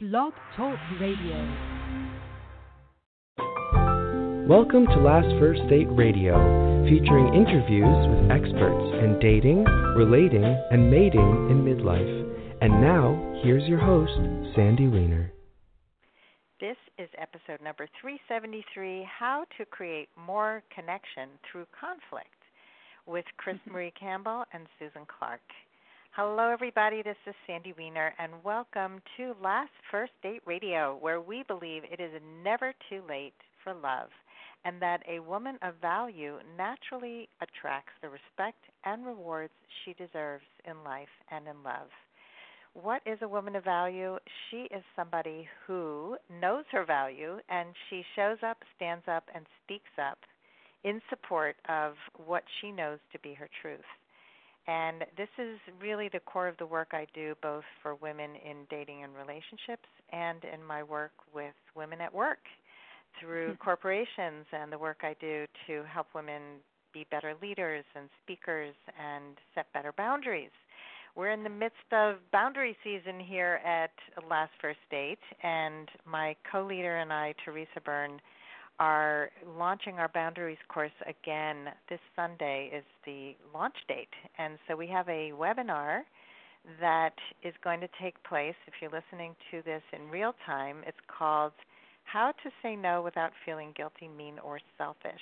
Blog Talk Radio. Welcome to Last First Date Radio, featuring interviews with experts in dating, relating, and mating in midlife. And now, here's your host, Sandy Weiner. This is episode number 373 How to Create More Connection Through Conflict with Chris Marie Campbell and Susan Clark. Hello, everybody. This is Sandy Weiner, and welcome to Last First Date Radio, where we believe it is never too late for love and that a woman of value naturally attracts the respect and rewards she deserves in life and in love. What is a woman of value? She is somebody who knows her value and she shows up, stands up, and speaks up in support of what she knows to be her truth. And this is really the core of the work I do, both for women in dating and relationships and in my work with women at work through hmm. corporations and the work I do to help women be better leaders and speakers and set better boundaries. We're in the midst of boundary season here at Last First Date, and my co leader and I, Teresa Byrne, are launching our boundaries course again this Sunday is the launch date. And so we have a webinar that is going to take place if you're listening to this in real time. It's called How to Say No Without Feeling Guilty, Mean, or Selfish.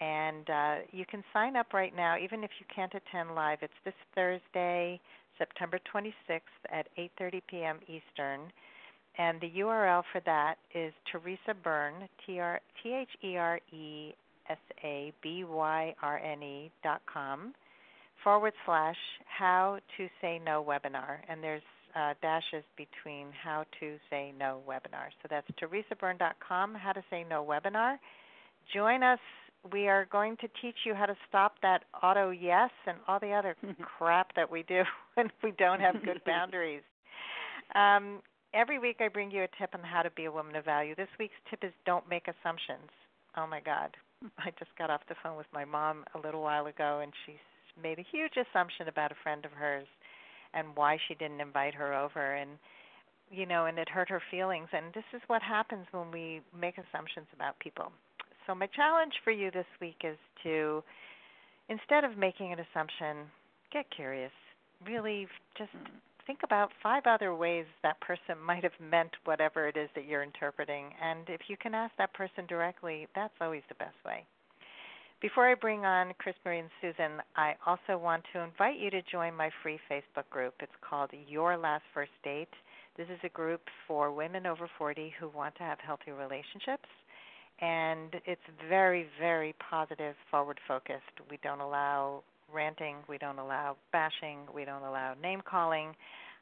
And uh, you can sign up right now, even if you can't attend live. It's this Thursday, September 26th at 8:30 p.m. Eastern and the URL for that is Teresa Byrne, T H E R E S A B Y R N E dot com forward slash how to say no webinar, and there's uh, dashes between how to say no webinar. So that's teresabyrne.com, how to say no webinar. Join us. We are going to teach you how to stop that auto yes and all the other crap that we do when we don't have good boundaries. Um, every week I bring you a tip on how to be a woman of value. This week's tip is don't make assumptions. Oh my God. I just got off the phone with my mom a little while ago and she made a huge assumption about a friend of hers and why she didn't invite her over and you know and it hurt her feelings and this is what happens when we make assumptions about people. So my challenge for you this week is to instead of making an assumption, get curious. Really just mm. Think about five other ways that person might have meant whatever it is that you're interpreting. And if you can ask that person directly, that's always the best way. Before I bring on Chris Marie and Susan, I also want to invite you to join my free Facebook group. It's called Your Last First Date. This is a group for women over 40 who want to have healthy relationships. And it's very, very positive, forward focused. We don't allow ranting, we don't allow bashing, we don't allow name calling.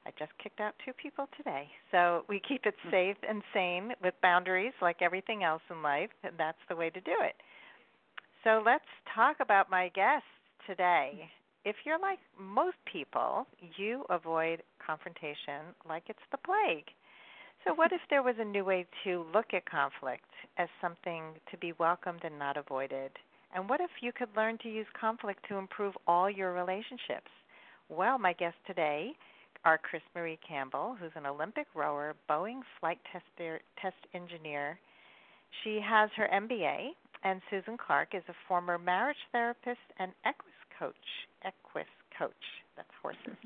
I just kicked out two people today. So we keep it hmm. safe and sane with boundaries like everything else in life, and that's the way to do it. So let's talk about my guests today. If you're like most people, you avoid confrontation like it's the plague. So, what if there was a new way to look at conflict as something to be welcomed and not avoided? And what if you could learn to use conflict to improve all your relationships? Well, my guests today are Chris Marie Campbell, who's an Olympic rower, Boeing flight tester, test engineer. She has her MBA, and Susan Clark is a former marriage therapist and equus coach. Equus coach, that's horses.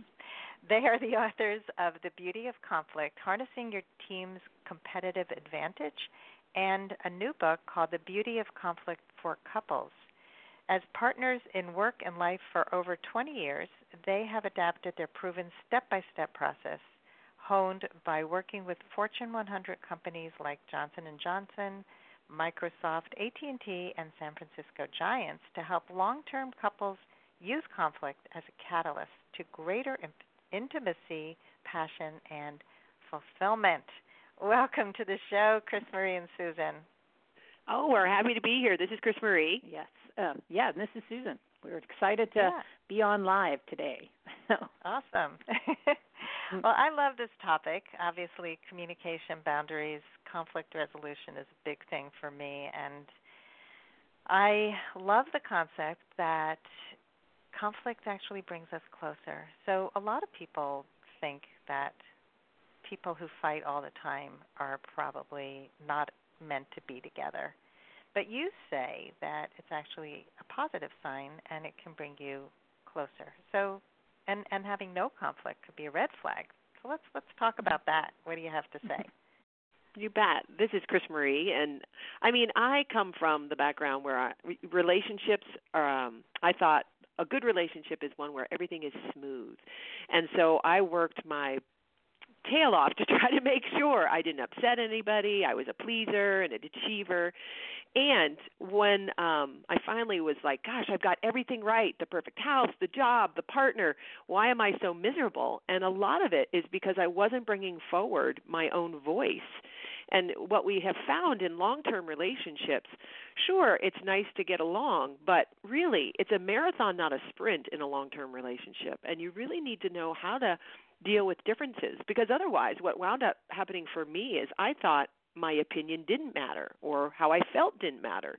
They are the authors of The Beauty of Conflict Harnessing Your Team's Competitive Advantage and a new book called The Beauty of Conflict for Couples. As partners in work and life for over 20 years, they have adapted their proven step-by-step process honed by working with Fortune 100 companies like Johnson & Johnson, Microsoft, AT&T, and San Francisco Giants to help long-term couples use conflict as a catalyst to greater intimacy, passion, and fulfillment. Welcome to the show, Chris Marie and Susan. Oh, we're happy to be here. This is Chris Marie. Yes. Um, yeah, and this is Susan. We're excited to yeah. be on live today. awesome. well, I love this topic. Obviously, communication, boundaries, conflict resolution is a big thing for me. And I love the concept that conflict actually brings us closer. So, a lot of people think that people who fight all the time are probably not meant to be together. But you say that it's actually a positive sign and it can bring you closer. So and and having no conflict could be a red flag. So let's let's talk about that. What do you have to say? You bet. This is Chris Marie, and I mean, I come from the background where I, relationships. Are, um, I thought a good relationship is one where everything is smooth, and so I worked my tail off to try to make sure I didn't upset anybody. I was a pleaser and an achiever. And when um I finally was like, gosh, I've got everything right, the perfect house, the job, the partner, why am I so miserable? And a lot of it is because I wasn't bringing forward my own voice. And what we have found in long-term relationships, sure, it's nice to get along, but really, it's a marathon, not a sprint in a long-term relationship. And you really need to know how to deal with differences because otherwise what wound up happening for me is I thought my opinion didn't matter or how I felt didn't matter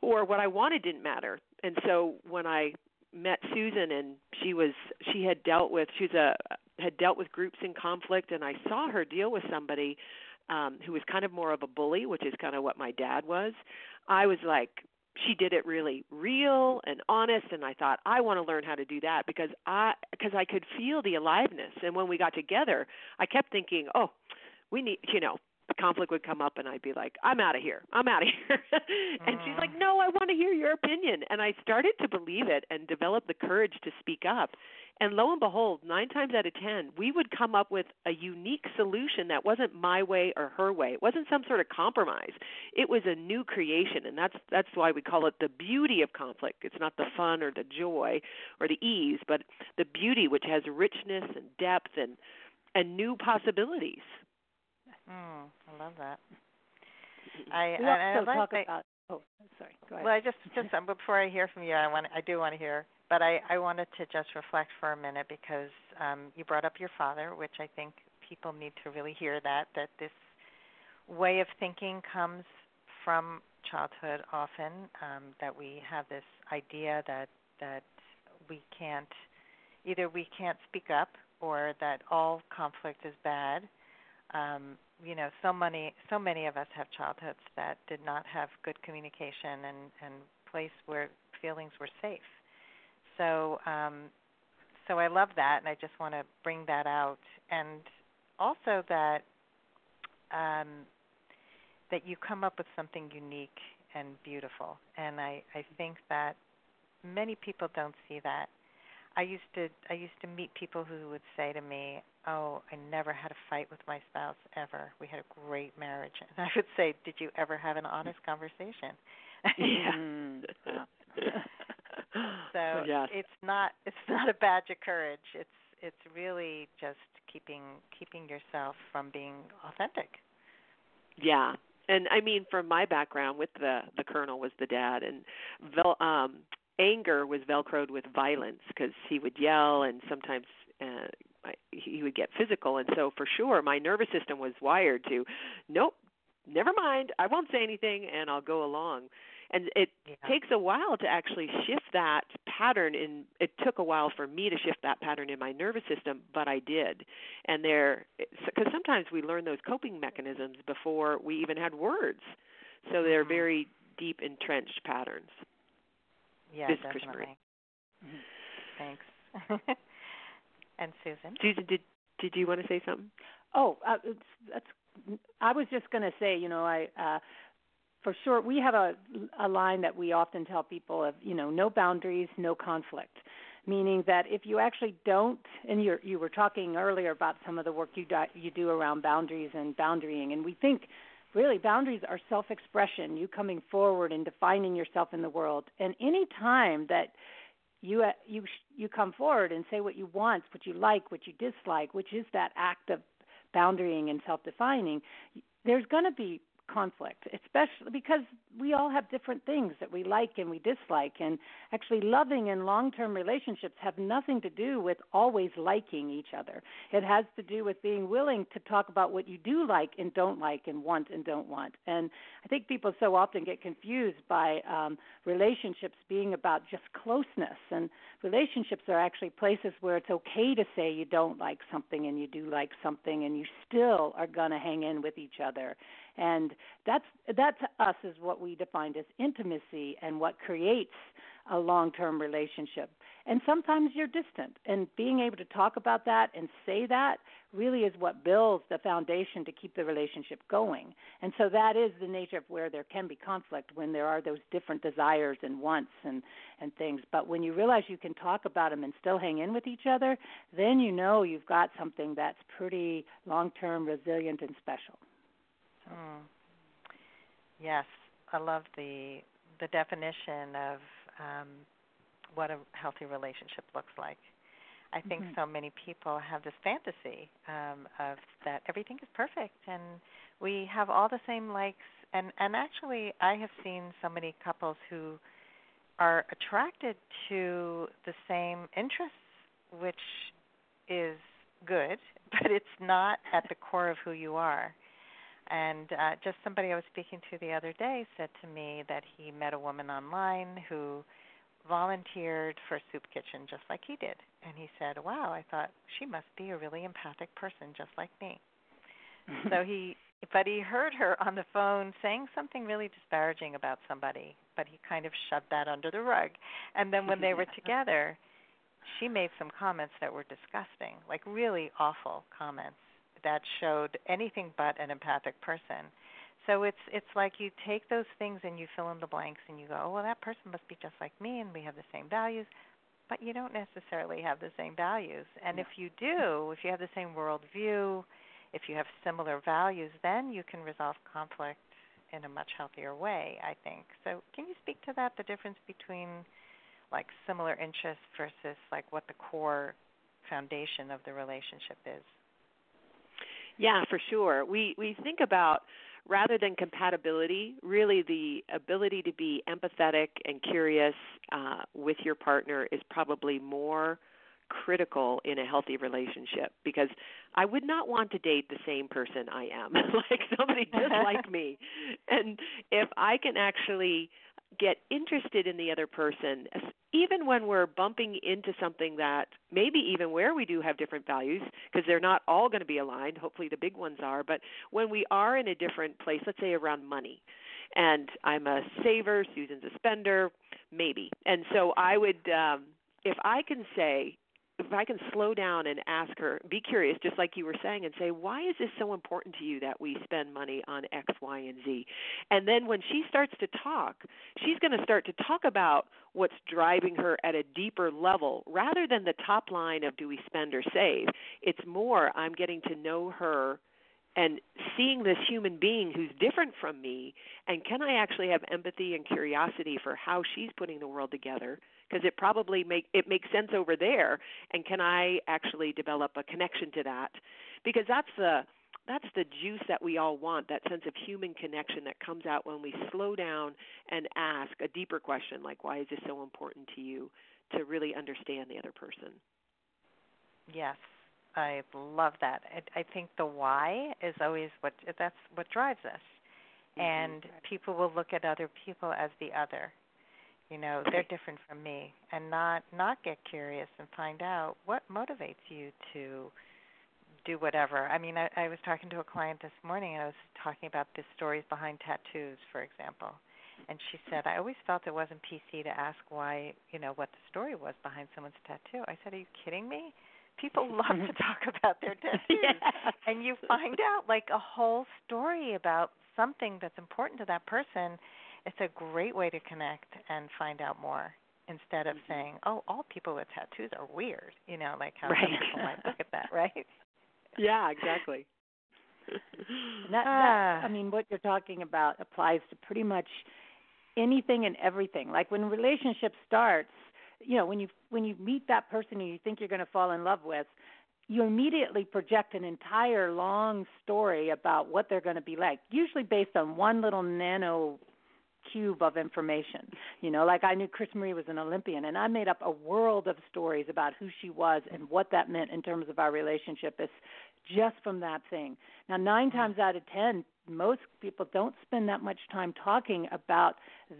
or what I wanted didn't matter. And so when I met Susan and she was she had dealt with she's a had dealt with groups in conflict and I saw her deal with somebody um who was kind of more of a bully, which is kind of what my dad was. I was like she did it really real and honest and I thought I want to learn how to do that because I because I could feel the aliveness. And when we got together I kept thinking oh we need you know conflict would come up and I'd be like, I'm out of here. I'm out of here. and she's like, mm. No, I want to hear your opinion. And I started to believe it and develop the courage to speak up. And lo and behold, nine times out of ten, we would come up with a unique solution that wasn't my way or her way. It wasn't some sort of compromise. It was a new creation, and that's that's why we call it the beauty of conflict. It's not the fun or the joy or the ease, but the beauty which has richness and depth and and new possibilities. Mm, I love that. I we I, also I talk like about. Oh, sorry. Go ahead. Well, I just just um, before I hear from you, I want I do want to hear, but I I wanted to just reflect for a minute because um you brought up your father, which I think people need to really hear that that this way of thinking comes from childhood often um that we have this idea that that we can't either we can't speak up or that all conflict is bad um, you know, so many so many of us have childhoods that did not have good communication and and place where feelings were safe. So um, so I love that, and I just want to bring that out, and also that um, that you come up with something unique and beautiful, and I I think that many people don't see that. I used to I used to meet people who would say to me, "Oh, I never had a fight with my spouse ever. We had a great marriage." And I would say, "Did you ever have an honest conversation?" Yeah. so yes. it's not it's not a badge of courage. It's it's really just keeping keeping yourself from being authentic. Yeah. And I mean, from my background with the the colonel was the dad, and um, anger was velcroed with violence because he would yell and sometimes uh, he would get physical. And so for sure my nervous system was wired to nope never mind. I won't say anything and i'll go along. And it Yeah. takes a while to actually shift that pattern in it took a while for me to shift that pattern in my nervous system but i did. And there because sometimes we learn those coping mechanisms before we even had words. So they're Mhm. very deep entrenched patterns Yeah, This is Chris definitely. Marie. Thanks. and Susan. Susan, did did you want to say something? Oh, uh, it's, that's. I was just going to say, you know, I uh, for sure we have a a line that we often tell people of, you know, no boundaries, no conflict. Meaning that if you actually don't, and you you were talking earlier about some of the work you do, you do around boundaries and boundarying, and we think really boundaries are self-expression, you coming forward and defining yourself in the world. And any time that you uh, you you come forward and say what you want, what you like, what you dislike, which is that act of boundarying and self-defining, there's going to be conflict, especially because we all have different things that we like and we dislike. And actually, loving and long term relationships have nothing to do with always liking each other. It has to do with being willing to talk about what you do like and don't like and want and don't want. And I think people so often get confused by um, relationships being about just closeness. And relationships are actually places where it's okay to say you don't like something and you do like something, and you still are going to hang in with each other and that's that to us is what we defined as intimacy and what creates a long-term relationship. And sometimes you're distant and being able to talk about that and say that really is what builds the foundation to keep the relationship going. And so that is the nature of where there can be conflict when there are those different desires and wants and and things. But when you realize you can talk about them and still hang in with each other then you know you've got something that's pretty long term resilient and special Mm. Yes, I love the the definition of um, what a healthy relationship looks like. I think mm-hmm. so many people have this fantasy um, of that everything is perfect and we have all the same likes and and actually I have seen so many couples who are attracted to the same interests which is good but it's not at the core of who you are and uh, just somebody I was speaking to the other day said to me that he met a woman online who volunteered for soup kitchen just like he did. And he said, Wow, I thought she must be a really empathic person just like me. so he but he heard her on the phone saying something really disparaging about somebody, but he kind of shoved that under the rug. And then when they were together, she made some comments that were disgusting, like really awful comments that showed anything but an empathic person. So it's it's like you take those things and you fill in the blanks and you go, oh, well, that person must be just like me and we have the same values, but you don't necessarily have the same values. And if you do, if you have the same worldview, if you have similar values, then you can resolve conflict in a much healthier way. I think. So can you speak to that? The difference between like similar interests versus like what the core foundation of the relationship is. Yeah, for sure. We we think about rather than compatibility, really the ability to be empathetic and curious uh, with your partner is probably more critical in a healthy relationship because I would not want to date the same person I am, like somebody just like me. And if I can actually get interested in the other person, even when we're bumping into something that maybe even where we do have different values, because they're not all going to be aligned, hopefully the big ones are, but when we are in a different place, let's say around money, and I'm a saver, Susan's a spender, maybe. And so I would, um, if I can say, I can slow down and ask her, be curious, just like you were saying, and say, why is this so important to you that we spend money on X, Y, and Z? And then when she starts to talk, she's going to start to talk about what's driving her at a deeper level rather than the top line of do we spend or save. It's more, I'm getting to know her and seeing this human being who's different from me and can i actually have empathy and curiosity for how she's putting the world together because it probably make it makes sense over there and can i actually develop a connection to that? Because that's the that's the juice that we all want that sense of human connection that comes out when we slow down and ask a deeper question like why is this so important to you? to really understand the other person. Yes. I love that. I, I think the why is always what that's what drives us. Mm-hmm. and people will look at other people as the other you know they're different from me and not not get curious and find out what motivates you to do whatever. I mean i, I was talking to a client this morning and i was talking about the stories behind tattoos for example. And she said i always felt it wasn't pc to ask why you know what the story was behind someone's tattoo. I said are you kidding me? People love to talk about their tattoos. Yeah. and you find out like a whole story about something that's important to that person it's a great way to connect and find out more instead of mm-hmm. saying, "Oh, all people with tattoos are weird." You know, like how right. some people might look at that, right? Yeah, exactly. that, that, I mean, what you're talking about applies to pretty much anything and everything. Like when a relationship starts, you know, when you when you meet that person who you think you're going to fall in love with, you immediately project an entire long story about what they're going to be like, usually based on one little nano cube of information. You know, like I knew Chris Marie was an Olympian, and I made up a world of stories about who she was and what that meant in terms of our relationship. It's just from that thing. Now, nine mm-hmm. times out of ten, most people don't spend that much time talking about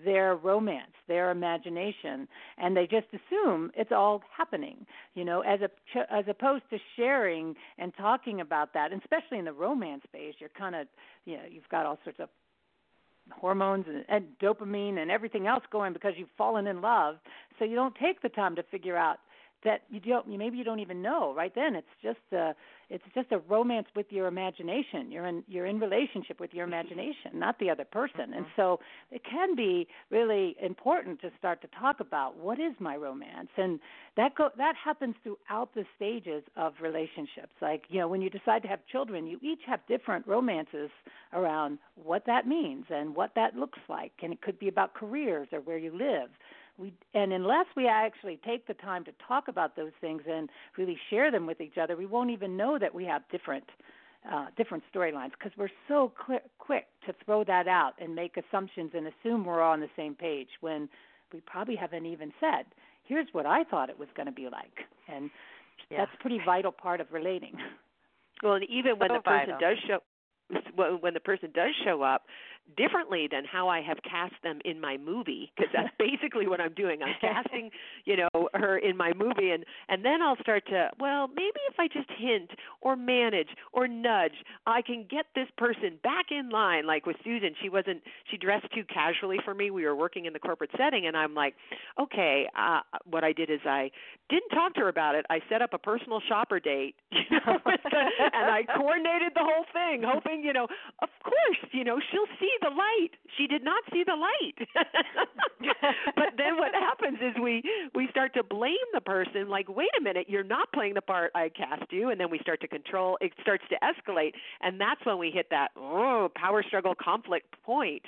their romance, their imagination, and they just assume it's all happening. You know, as a as opposed to sharing and talking about that, and especially in the romance phase, you're kind of, you know, you've got all sorts of hormones and, and dopamine and everything else going because you've fallen in love. So you don't take the time to figure out that you don't maybe you don't even know right then. It's just a it's just a romance with your imagination. You're in you're in relationship with your imagination not the other person. Mm-hmm. and so it can be really important to start to talk about what is my romance. And that go that happens throughout the stages of relationships. Like you know when you decide to have children you each have different romances around what that means and what that looks like. And it could be about careers or where you live we and unless we actually take the time to talk about those things and really share them with each other, we won't even know that we have different uh, different storylines because we're so quick, quick to throw that out and make assumptions and assume we're all on the same page when we probably haven't even said, "Here's what I thought it was going to be like," and yeah. that's a pretty vital part of relating. Well, and even when so the person vital. does show when the person does show up differently than how I have cast them in my movie because that's basically what I'm doing. I'm casting, you know, her in my movie and and then I'll start to, well, maybe if I just hint or manage or nudge, I can get this person back in line like with Susan, she wasn't she dressed too casually for me. We were working in the corporate setting and I'm like, okay, uh what I did is I didn't talk to her about it. I set up a personal shopper date, you know, and I coordinated the whole thing hoping, you know, of course, you know, she'll see the light. She did not see the light. but then what happens is we we start to blame the person like, "Wait a minute, you're not playing the part I cast you." And then we start to control it starts to escalate and that's when we hit that oh, power struggle conflict point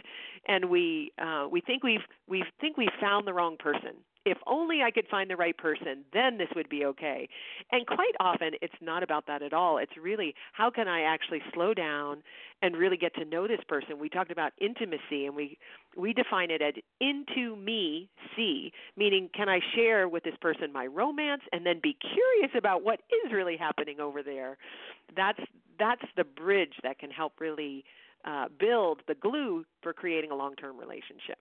and we uh we think we've we think we've found the wrong person if only I could find the right person, then this would be okay. And quite often, it's not about that at all. It's really how can I actually slow down and really get to know this person. We talked about intimacy, and we we define it as into me see, meaning can I share with this person my romance and then be curious about what is really happening over there. That's that's the bridge that can help really uh, build the glue for creating a long-term relationship.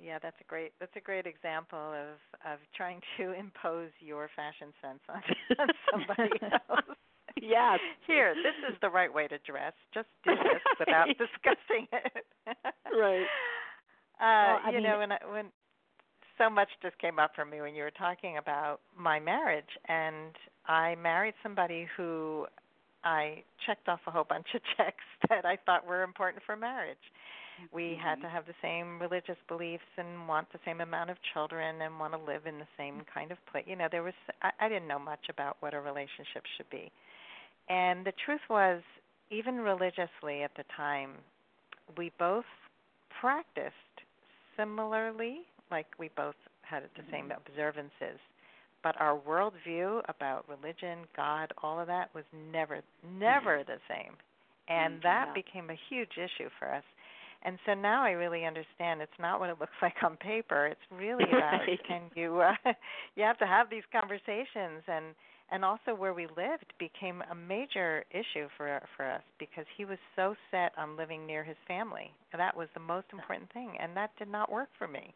Yeah, that's a great that's a great example of of trying to impose your fashion sense on, on somebody else. yes. Here, this is the right way to dress. Just do this without discussing it. right. Uh, well, you mean, know, when I, when so much just came up for me when you were talking about my marriage, and I married somebody who I checked off a whole bunch of checks that I thought were important for marriage we had to mm-hmm. have the same religious beliefs and want the same amount of children and want to live in the same kind of place. You know, there was I, I didn't know much about what a relationship should be. And the truth was, even religiously at the time, we both practiced similarly, like we both had the same mm-hmm. observances. But our worldview about religion, God, all of that was never, never mm-hmm. the same. And that Yeah. became a huge issue for us and so now I really understand it's not what it looks like on paper. It's really about Right. can you uh, you have to have these conversations and and also where we lived became a major issue for for us because he was so set on living near his family. That was the most important thing and that did not work for me.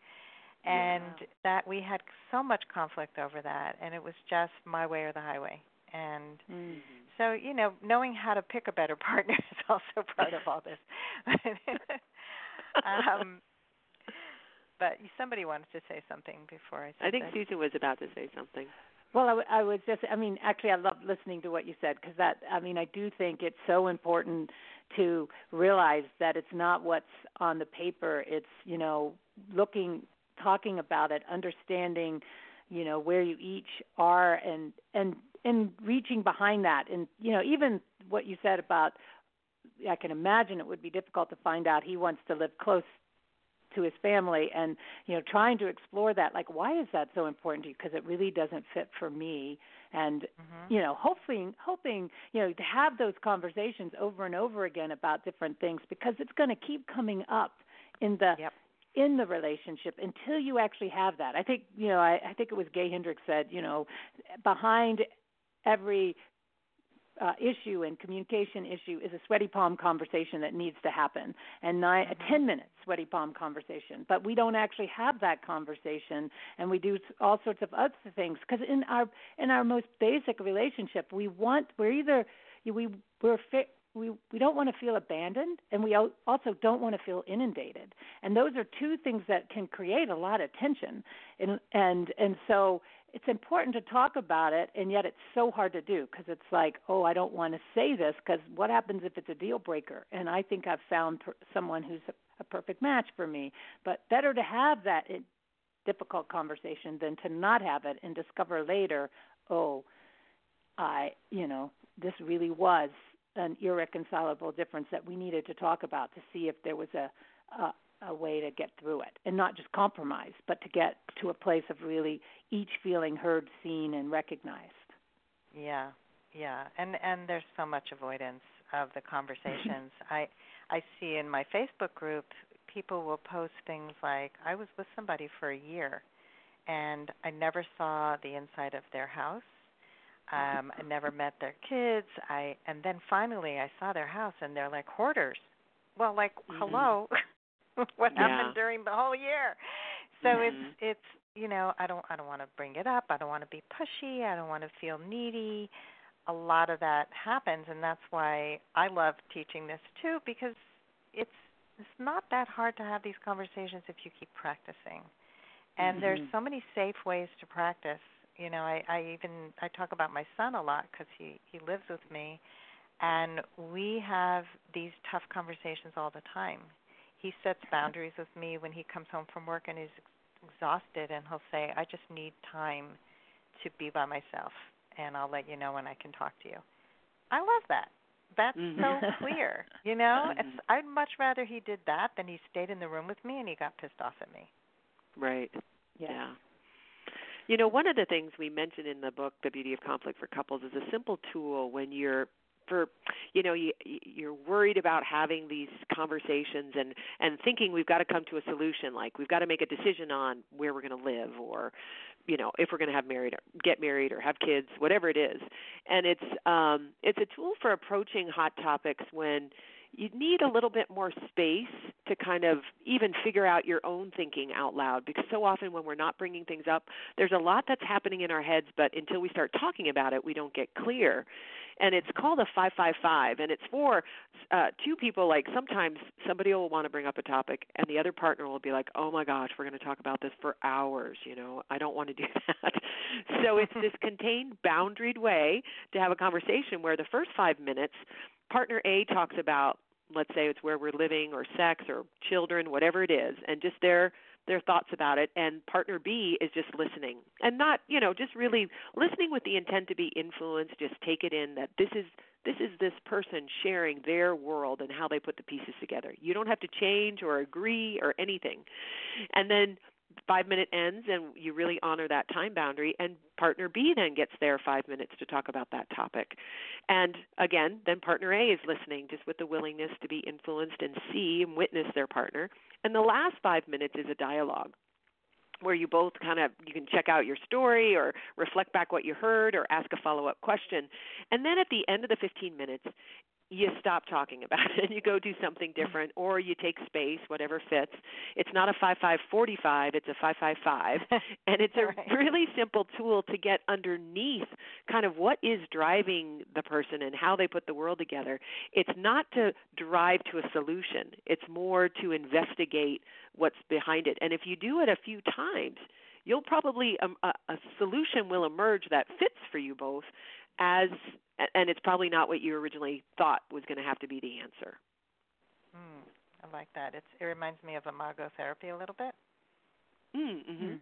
And Yeah. that we had so much conflict over that and it was just my way or the highway. And mm-hmm. So, you know, knowing how to pick a better partner is also part of all this. um, but somebody wanted to say something before I said I think that. Susan was about to say something. Well, I, w- I was just, I mean, actually, I love listening to what you said because that, I mean, I do think it's so important to realize that it's not what's on the paper. It's, you know, looking, talking about it, understanding, you know, where you each are and, and, and reaching behind that. And, you know, even what you said about, I can imagine it would be difficult to find out he wants to live close to his family and you know trying to explore that like why is that so important to you because it really doesn't fit for me and Mm-hmm. you know hoping hoping you know to have those conversations over and over again about different things because it's going to keep coming up in the Yep. in the relationship until you actually have that. I think you know I, I think it was Gay Hendricks said you know behind every uh, issue and communication issue is a sweaty palm conversation that needs to happen. And nine, Mhm. a 10 minute sweaty palm conversation. But we don't actually have that conversation and we do all sorts of other things. Because in our in our most basic relationship we want we're either we we're fi- we we don't want to feel abandoned and we also don't want to feel inundated. And those are two things that can create a lot of tension. And and and so it's important to talk about it and yet it's so hard to do because it's like oh i don't want to say this because what happens if it's a deal breaker? And i think i've found per- someone who's a, a perfect match for me. But better to have that i difficult conversation than to not have it and discover later oh i you know this really was an irreconcilable difference that we needed to talk about to see if there was a, a a way to get through it and not just compromise but to get to a place of really each feeling heard seen and recognized Yeah, yeah, and and there's so much avoidance of the conversations. I I see in my Facebook group people will post things like I was with somebody for a year and I never saw the inside of their house. Um I never met their kids. I and then finally I saw their house and they're like hoarders. Well, like Mhm. hello. what Yeah. happened during the whole year? So Mhm. it's it's you know, I don't I don't want to bring it up. I don't want to be pushy. I don't want to feel needy. A lot of that happens and that's why I love teaching this too because it's it's not that hard to have these conversations if you keep practicing. And there's Mhm. so many safe ways to practice. You know, I I even I talk about my son a lot cuz he he lives with me and we have these tough conversations all the time. He sets boundaries with me when he comes home from work and he's ex- exhausted and he'll say, I just need time to be by myself and I'll let you know when I can talk to you. I love that. That's Mhm. so clear. You know? Mhm. It's I'd much rather he did that than he stayed in the room with me and he got pissed off at me. Right. yeah, Yeah. You know, one of the things we mentioned in the book, The Beauty of Conflict for Couples, is a simple tool when you're for you know you you're worried about having these conversations and and thinking we've got to come to a solution like we've got to make a decision on where we're going to live or you know if we're going to have married or get married or have kids whatever it is. And it's um it's a tool for approaching hot topics when you need a little bit more space to kind of even figure out your own thinking out loud because so often when we're not bringing things up there's a lot that's happening in our heads but until we start talking about it we don't get clear and it's called a 555 and it's for uh two people like sometimes somebody will want to bring up a topic and the other partner will be like oh my gosh we're going to talk about this for hours you know? I don't want to do that. So it's this contained boundaried way to have a conversation where the first 5 minutes partner A talks about let's say it's where we're living or sex or children whatever it is and just their their thoughts about it and partner B is just listening. And not you know just really listening with the intent to be influenced just take it in that this is this is this person sharing their world and how they put the pieces together. You don't have to change or agree or anything. And then five minute ends and you really honor that time boundary and partner b then gets their five minutes to talk about that topic. And again then partner a is listening just with the willingness to be influenced and see and witness their partner. And the last five minutes is a dialogue where you both kind of you can check out your story or reflect back what you heard or ask a follow up question. And then at the end of the 15 minutes you stop talking about it. And you go do something different or you take space whatever fits. It's not a 5545 it's a 555 and it's a Right. really simple tool to get underneath kind of what is driving the person and how they put the world together. It's not to drive to a solution. It's more to investigate what's behind it. And if you do it a few times you'll probably um, a, a solution will emerge that fits for you both as and it's probably not what you originally thought was going to have to be the answer. Mm, I like that. It's it reminds me of imago therapy a little bit. Mm-hmm. Mm.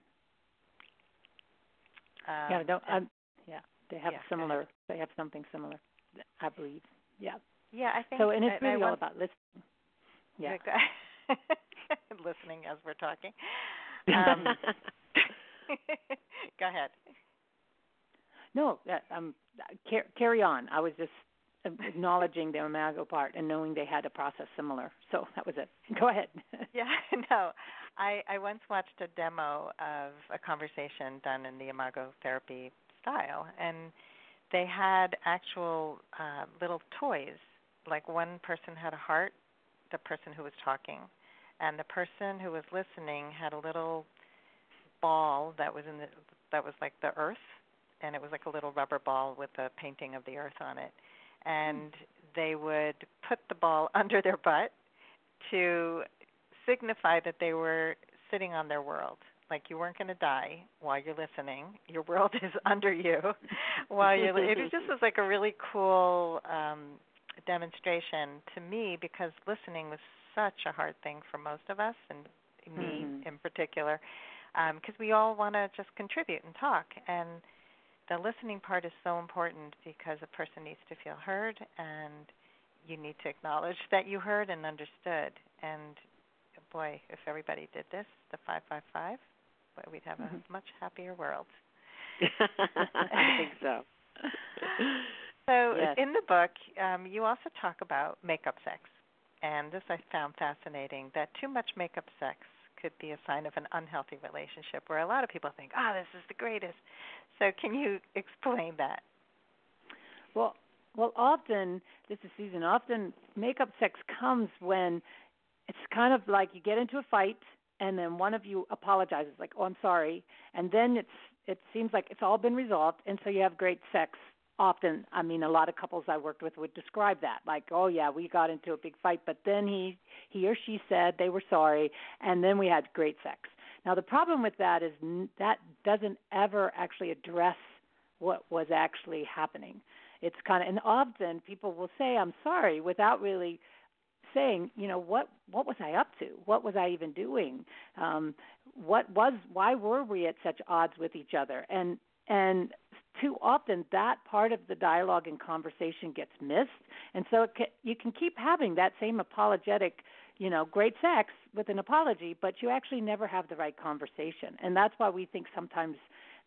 Um, yeah, don't, and- um, yeah, they have Yeah, go similar. They have something similar, I believe. Yeah. yeah, I think So, and it's I- I really all about listening. Yeah. listening as we're talking. Um, Go ahead. No, um, car- carry on. I was just acknowledging the imago part and knowing they had a process similar. So that was it. Go ahead. yeah, no. I I once watched a demo of a conversation done in the imago therapy style and they had actual uh little toys. Like one person had a heart, the person who was talking, and the person who was listening had a little ball that was in the that was like the earth and it was like a little rubber ball with a painting of the earth on it. And they would put the ball under their butt to signify that they were sitting on their world. Like you weren't going to die while you're listening. Your world is under you while you're it just was like a really cool um demonstration to me because listening was such a hard thing for most of us and me mm-hmm. in particular because um, we all want to just contribute and talk. And the listening part is so important because a person needs to feel heard and you need to acknowledge that you heard and understood and boy if everybody did this the 555 boy, we'd have a mm-hmm. much happier world i think so so yes. in the book um, you also talk about makeup sex and this i found fascinating that too much makeup sex could be a sign of an unhealthy relationship where a lot of people think, "Ah, oh, this is the greatest." So, can you explain that? Well, well, often this is Susan. Often makeup sex comes when it's kind of like you get into a fight and then one of you apologizes like, "Oh, I'm sorry." And then it's it seems like it's all been resolved and so you have great sex often i mean a lot of couples i worked with would describe that like oh yeah we got into a big fight but then he he or she said they were sorry and then we had great sex now the problem with that is that doesn't ever actually address what was actually happening. It's kind of and often people will say i'm sorry without really saying you know what what was i up to? What was i even doing? Um what was why were we at such odds with each other? And and too often that part of the dialogue and conversation gets missed. And so it can, you can keep having that same apologetic you know great sex with an apology but you actually never have the right conversation and that's why we think sometimes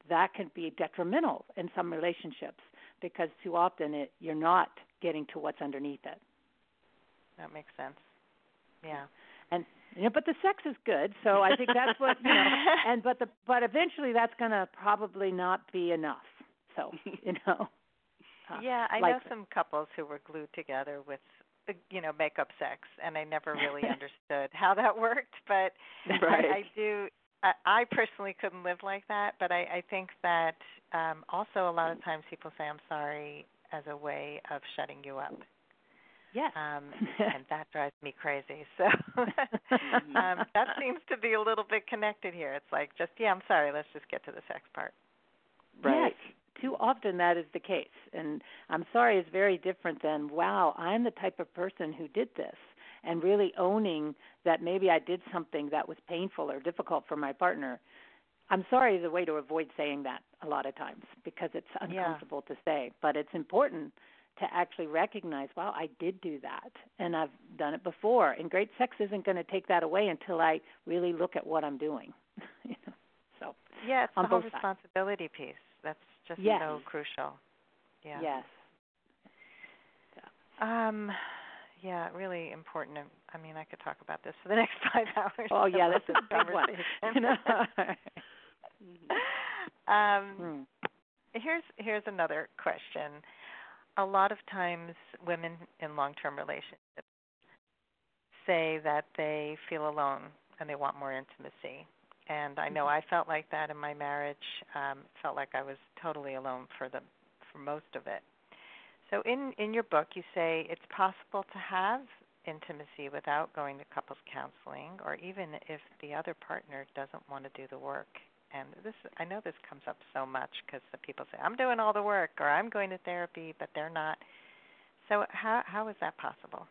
that can be detrimental in some relationships because too often it you're not getting to what's underneath it that makes sense yeah and you know, but the sex is good, so I think that's what you know. And but the but eventually that's going to probably not be enough. So you know. Uh, yeah, I like know some couples who were glued together with you know makeup sex, and I never really understood how that worked. But right. I, I do. I, I personally couldn't live like that, but I, I think that um also a lot of times people say I'm sorry as a way of shutting you up. Yes. Um, and that drives me crazy. So um, that seems to be a little bit connected here. It's like just yeah, I'm sorry. Let's just get to the sex part. Right. Yes. Too often that is the case, and I'm sorry is very different than wow. I'm the type of person who did this, and really owning that maybe I did something that was painful or difficult for my partner. I'm sorry is a way to avoid saying that a lot of times because it's uncomfortable yeah. to say, but it's important to actually recognize, wow, I did do that and I've done it before. And great sex isn't going to take that away until I really look at what I'm doing. you know. So Yeah, it's the whole responsibility sides. piece. That's just yes. so crucial. Yeah. Yes. Um yeah, really important. I mean, I could talk about this for the next five hours. Oh yeah, that's a big one. um, hmm. Here's here's another question a lot of times women in long-term relationships say that they feel alone and they want more intimacy. And I know I felt like that in my marriage. Um, felt like I was totally alone for the for most of it. So in in your book, you say it's possible to have intimacy without going to couples counseling, or even if the other partner doesn't want to do the work and this I know this comes up so much because the people say I'm doing all the work or I'm going to therapy, but they're not. So how how is that possible?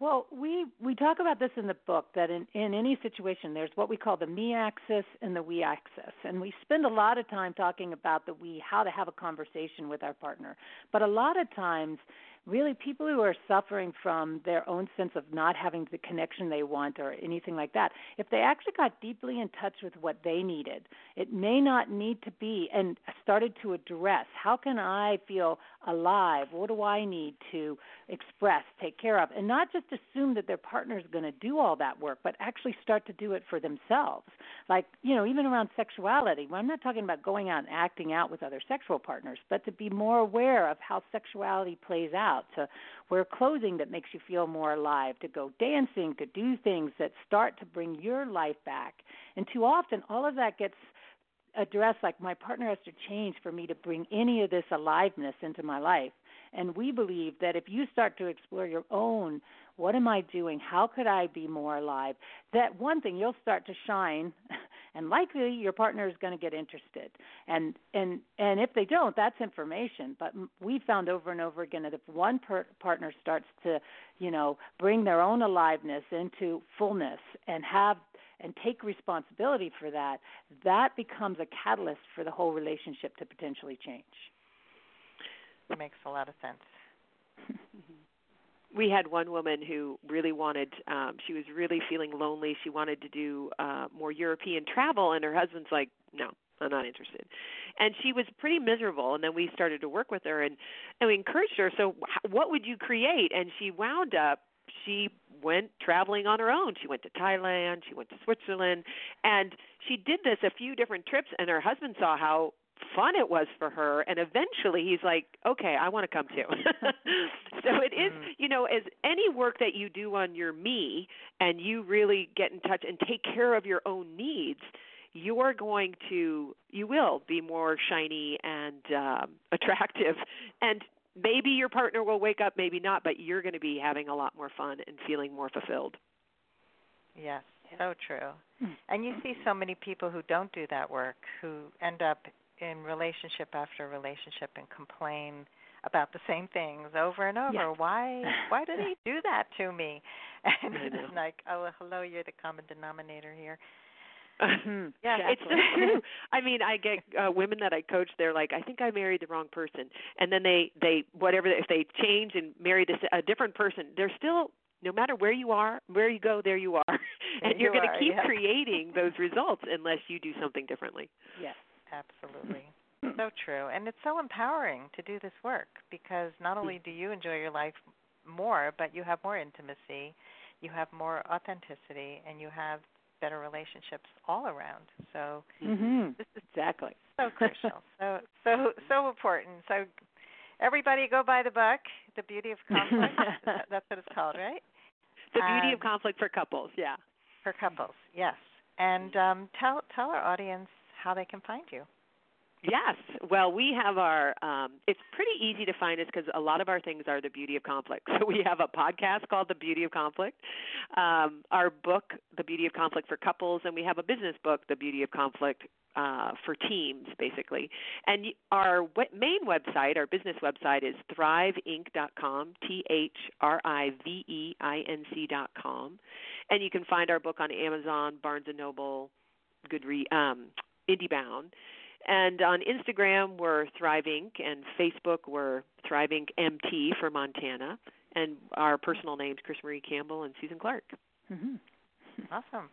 Well, we we talk about this in the book that in in any situation there's what we call the me axis and the we axis, and we spend a lot of time talking about the we how to have a conversation with our partner. But a lot of times really people who are suffering from their own sense of not having the connection they want or anything like that, if they actually got deeply in touch with what they needed, it may not need to be and started to address how can I feel alive? What do I need to express, take care of? And not just assume that their partner is going to do all that work, but actually start to do it for themselves. Like, you know, even around sexuality, well, I'm not talking about going out and acting out with other sexual partners, but to be more aware of how sexuality plays out, to wear clothing that makes you feel more alive, to go dancing, to do things that start to bring your life back. And too often, all of that gets addressed like my partner has to change for me to bring any of this aliveness into my life. And we believe that if you start to explore your own, what am I doing? How could I be more alive? That one thing you'll start to shine and likely your partner is going to get interested. And and and if they don't that's information. But we found over and over again that if one per- partner starts to you know bring their own aliveness into fullness and have and take responsibility for that that becomes a catalyst for the whole relationship to potentially change. Makes a lot of sense we had one woman who really wanted um she was really feeling lonely. She wanted to do uh more european travel and her husband's like no i'm not interested. And she was pretty miserable and then we started to work with her and and we encouraged her so what would you create? And she wound up she went traveling on her own. She went to thailand she went to switzerland and she did this a few different trips and her husband saw how fun it was for her and eventually he's like okay i want to come too. So it is mm. you know as any work that you do on your me and you really get in touch and take care of your own needs you're going to you will be more shiny and um attractive. And maybe your partner will wake up maybe not but you're going to be having a lot more fun and feeling more fulfilled. Yes so true. Hmm. and you see so many people who don't do that work who end up in relationship after relationship and complain about the same things over and over. Yes. Why why did he do that to me? And it's like, oh hello, you're the common denominator here. Mm-hmm. yeah, exactly. it's so true. I mean, I get uh, women that I coach. They're like, I think I married the wrong person, and then they they whatever if they change and marry this a different person, they're still no matter where you are, where you go, there you are, and you're going to keep yeah. creating those results unless you do something differently. Yes. Absolutely. so true. And it's so empowering to do this work because not only do you enjoy your life more, but you have more intimacy, you have more authenticity, and you have better relationships all around. So mm-hmm. this is exactly so crucial. so so so important. So everybody go buy the book, The Beauty of Conflict. That's what it's called, right? The Beauty of Conflict for couples, yeah. For couples, yes. And um, tell tell our audience how they can find you. Yes. Well, we have our. Um, it's pretty easy to find us because a lot of our things are the beauty of conflict. So we have a podcast called The Beauty of Conflict, um, our book The Beauty of Conflict for couples, and we have a business book, The Beauty of Conflict uh, for teams, basically. And our main website, our business website, is thriveinc.com, T H R I V E I N C.com, and you can find our book on Amazon, Barnes and Noble, Goodreads. Um, IndieBound. And on Instagram, we're Thrive Inc., and Facebook, we're Thrive Inc. MT for Montana. And our personal names, Chris Marie Campbell and Susan Clark. Mm-hmm. Awesome.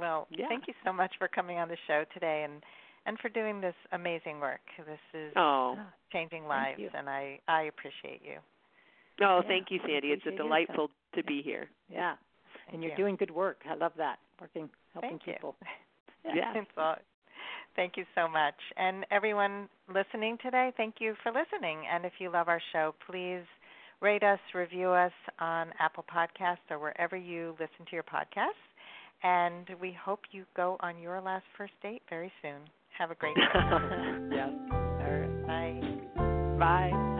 Well, yeah. thank you so much for coming on the show today and and for doing this amazing work. This is oh, changing lives, and I I appreciate you. Oh, yeah, thank you, Sandy. It's a delightful to be here. Yeah, thank and you're you. doing good work. I love that. Working, helping thank people. You. Yeah. it's all, Thank you so much. And everyone listening today, thank you for listening. And if you love our show, please rate us, review us on Apple Podcasts or wherever you listen to your podcasts. And we hope you go on your last first date very soon. Have a great day. yes. All right. Bye. Bye.